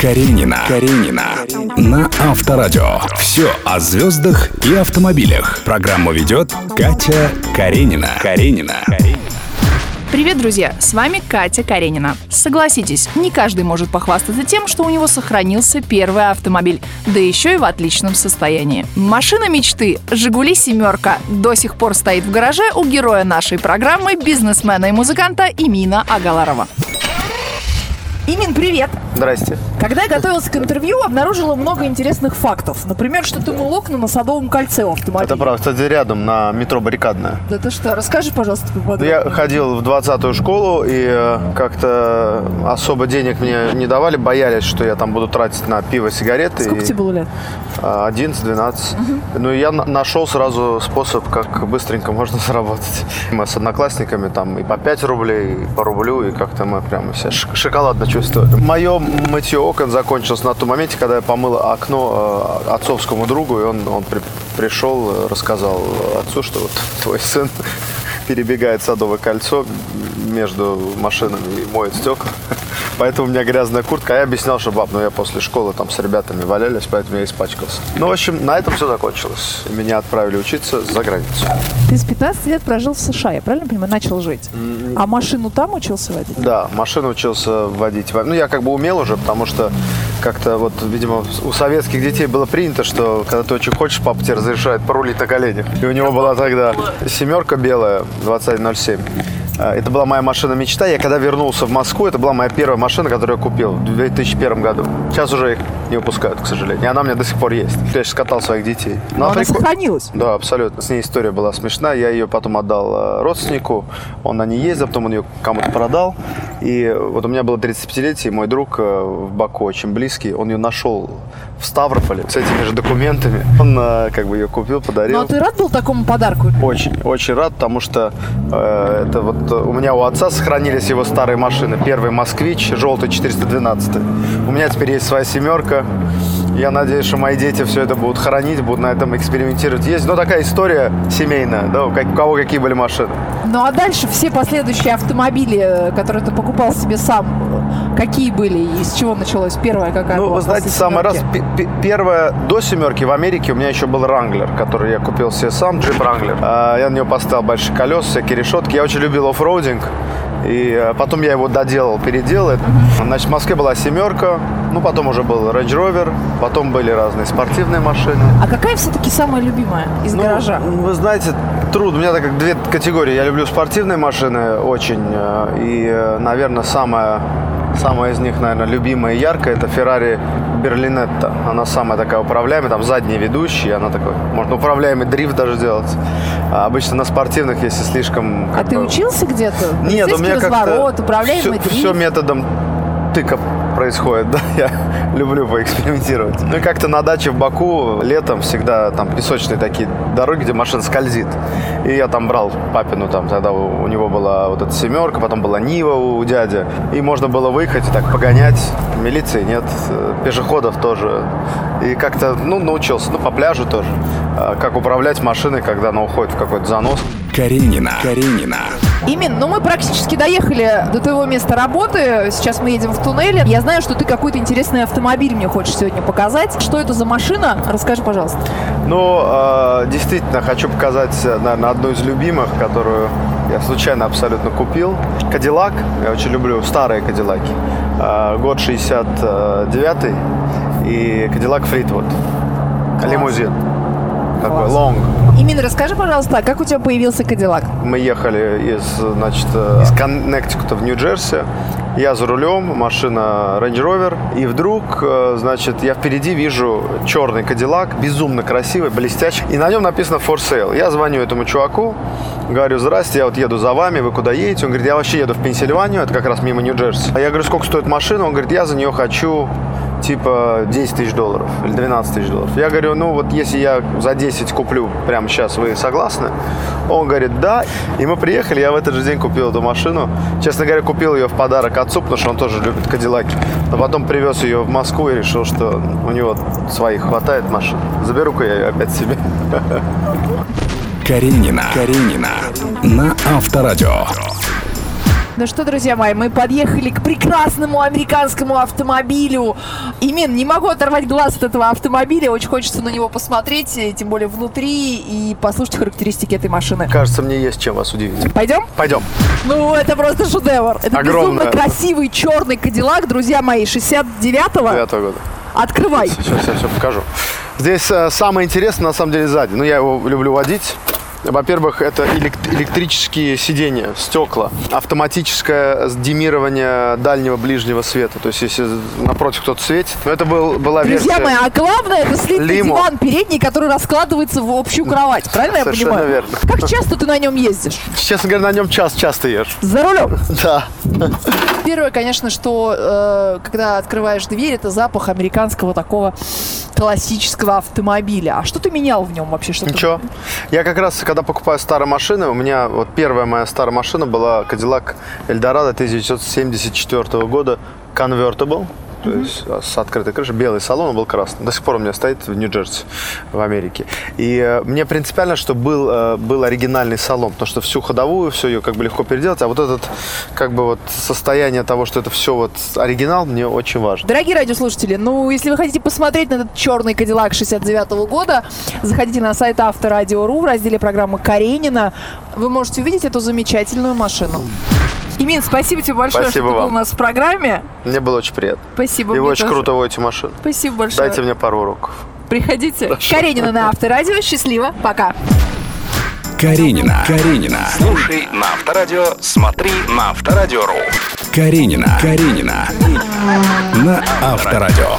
Каренина. Каренина. На Авторадио. Все о звездах и автомобилях. Программу ведет Катя Каренина. Каренина. Привет, друзья! С вами Катя Каренина. Согласитесь, не каждый может похвастаться тем, что у него сохранился первый автомобиль, да еще и в отличном состоянии. Машина мечты «Жигули семерка» до сих пор стоит в гараже у героя нашей программы, бизнесмена и музыканта Имина Агаларова. Имин, привет! Здрасте. Когда я готовилась к интервью, обнаружила много интересных фактов. Например, что ты мыл окна на Садовом кольце у автомобиля. Это правда, кстати, рядом, на метро Баррикадная. Да ты что, расскажи, пожалуйста, поподробнее. Я ходил в 20-ю школу, и э, как-то особо денег мне не давали, боялись, что я там буду тратить на пиво, сигареты. Сколько и- тебе было лет? А, 11-12. Ну, я на- нашел сразу способ, как быстренько можно заработать. Мы с одноклассниками там и по 5 рублей, и по рублю, и как-то мы прямо все шоколадно чувствовали. Мое мытье окон закончилось на том моменте, когда я помыл окно э, отцовскому другу, и он, он при- пришел, э, рассказал отцу, что вот твой сын перебегает садовое кольцо между машинами и моет стекла. Поэтому у меня грязная куртка. А я объяснял, что баб, ну я после школы там с ребятами валялись, поэтому я испачкался. Ну, в общем, на этом все закончилось. Меня отправили учиться за границу. Ты с 15 лет прожил в США, я правильно понимаю, начал жить? А машину там учился водить? Да, машину учился водить. Ну, я как бы умел уже, потому что как-то вот, видимо, у советских детей было принято, что когда ты очень хочешь, папа тебе разрешает порулить на коленях. И у него была тогда семерка белая, 2107. А, Это была моя машина мечта. Я когда вернулся в Москву, это была моя первая машина, которую я купил в 2001 году. Сейчас уже их не выпускают, к сожалению. И она у меня до сих пор есть. Я сейчас катал своих детей. Ну, Но а она прикол- сохранилась. да, абсолютно. С ней история была смешная. Я ее потом отдал э, родственнику. Он на ней ездил, потом он ее кому-то продал. И вот у меня было 35-летие, и мой друг э, в Баку, очень близкий, он ее нашел в Ставрополе с этими же документами. Он э, как бы ее купил, подарил. Ну а ты рад был такому подарку? Очень, очень рад, потому что э, это вот э, у меня у отца сохранились его старые машины. Первый москвич, желтый 412. У меня теперь есть своя семерка. Я надеюсь, что мои дети все это будут хранить, будут на этом экспериментировать. Есть, ну, такая история семейная, да, как- у кого какие были машины. Ну а дальше все последующие автомобили, э, которые ты покупал себе сам, какие были и с чего началось? Первая какая Ну, была вы знаете, самый раз, «семерки»? пе- пе- первое, до семерки в Америке у меня еще был Ранглер, который я купил себе сам, джип Ранглер. Я на него поставил большие колеса, всякие решетки. Я очень любил оффроудинг. И э, потом я его доделал, переделал. Значит, в Москве была семерка, ну, потом уже был Range Rover, потом были разные спортивные машины. А какая все-таки самая любимая из Ну, гаража? Вы знаете, трудно. У меня так как две категории. Я люблю спортивные машины очень. э, И, наверное, самая, самая из них, наверное, любимая и яркая, это Ferrari Berlinetta. Она самая такая управляемая, там задний ведущий, она такой, можно управляемый дрифт даже делать. А обычно на спортивных, если слишком... А как ты бы, учился где-то? Нет, у меня как-то... разворот, управляемый дрифт? все, методом тыка происходит, да, я люблю поэкспериментировать. Ну и как-то на даче в Баку летом всегда там песочные такие дороги, где машина скользит. И я там брал папину, там тогда у, у него была вот эта семерка, потом была Нива у дяди. И можно было выехать и так погонять. Милиции нет, э, пешеходов тоже. И как-то, ну, научился, ну, по пляжу тоже. А, Как управлять машиной, когда она уходит в какой-то занос. Каренина. Каренина. Именно, ну мы практически доехали до твоего места работы. Сейчас мы едем в туннеле. Я знаю, что ты какой-то интересный автомобиль мне хочешь сегодня показать. Что это за машина? Расскажи, пожалуйста. Ну, э, действительно, хочу показать, наверное, одну из любимых, которую я случайно абсолютно купил. Кадиллак. Я очень люблю старые Кадиллаки. Э, год 69 и Кадиллак Fleetwood. Лимузин. Такой, long. Именно расскажи, пожалуйста, как у тебя появился Кадиллак? Мы ехали из, значит, э, из Коннектикута в Нью-Джерси. Я за рулем, машина Range Rover. И вдруг, э, значит, я впереди вижу черный Кадиллак, безумно красивый, блестящий. И на нем написано For Sale. Я звоню этому чуваку, говорю, здрасте, я вот еду за вами, вы куда едете? Он говорит, я вообще еду в Пенсильванию, это как раз мимо Нью-Джерси. А я говорю, сколько стоит машина? Он говорит, я за нее хочу типа 10 тысяч долларов или 12 тысяч долларов. Я говорю, ну вот если я за 10 куплю прямо сейчас, вы согласны? Он говорит, да. И мы приехали, я в этот же день купил эту машину. Честно говоря, купил ее в подарок отцу, потому что он тоже любит Кадиллаки. Но потом привез ее в Москву и решил, что у него своих хватает машин. Заберу-ка я ее опять себе. Каренина. Каренина. На Авторадио. Ну что, друзья мои, мы подъехали к прекрасному американскому автомобилю. Имин, не могу оторвать глаз от этого автомобиля. Очень хочется на него посмотреть, тем более внутри, и послушать характеристики этой машины. Кажется, мне есть чем вас удивить. Пойдем? Пойдем. Ну, это просто шедевр. Это Огромное. безумно красивый черный Кадиллак, друзья мои, 69-го. 9 года. Открывай. Сейчас я все покажу. Здесь э, самое интересное, на самом деле, сзади. Ну, я его люблю водить. Во-первых, это элек- электрические сиденья, стекла, автоматическое демирование дальнего ближнего света. То есть, если напротив кто-то светит, ну, это был, была Друзья версия... мои, а главное, это слитный Лимо. диван передний, который раскладывается в общую кровать. Правильно я Совершенно понимаю? верно. Как часто ты на нем ездишь? Честно говоря, на нем час часто ешь. За рулем. Да. Первое, конечно, что э, когда открываешь дверь, это запах американского такого классического автомобиля. А что ты менял в нем вообще? Что Ничего. Я как раз, когда покупаю старые машины, у меня вот первая моя старая машина была Cadillac Eldorado 1974 года Convertible. То есть а, с открытой крышей, белый салон, он был красный. До сих пор у меня стоит в Нью-Джерси, в Америке. И э, мне принципиально, что был, э, был оригинальный салон, потому что всю ходовую, все ее как бы легко переделать, а вот этот, как бы вот состояние того, что это все вот оригинал, мне очень важно. Дорогие радиослушатели, ну, если вы хотите посмотреть на этот черный Кадиллак 69 года, заходите на сайт Авторадио.ру в разделе программы Каренина. Вы можете увидеть эту замечательную машину. Имин, спасибо тебе большое, Спасибо что ты был у нас в программе. Мне было очень приятно. Спасибо. И вы очень тоже. круто водите машину. Спасибо большое. Дайте мне пару уроков. Приходите. Каренина на Авторадио. Счастливо. Пока. Каренина. Каренина. Слушай на Авторадио, смотри на Авторадио.ру. Каренина. Каренина. На Авторадио.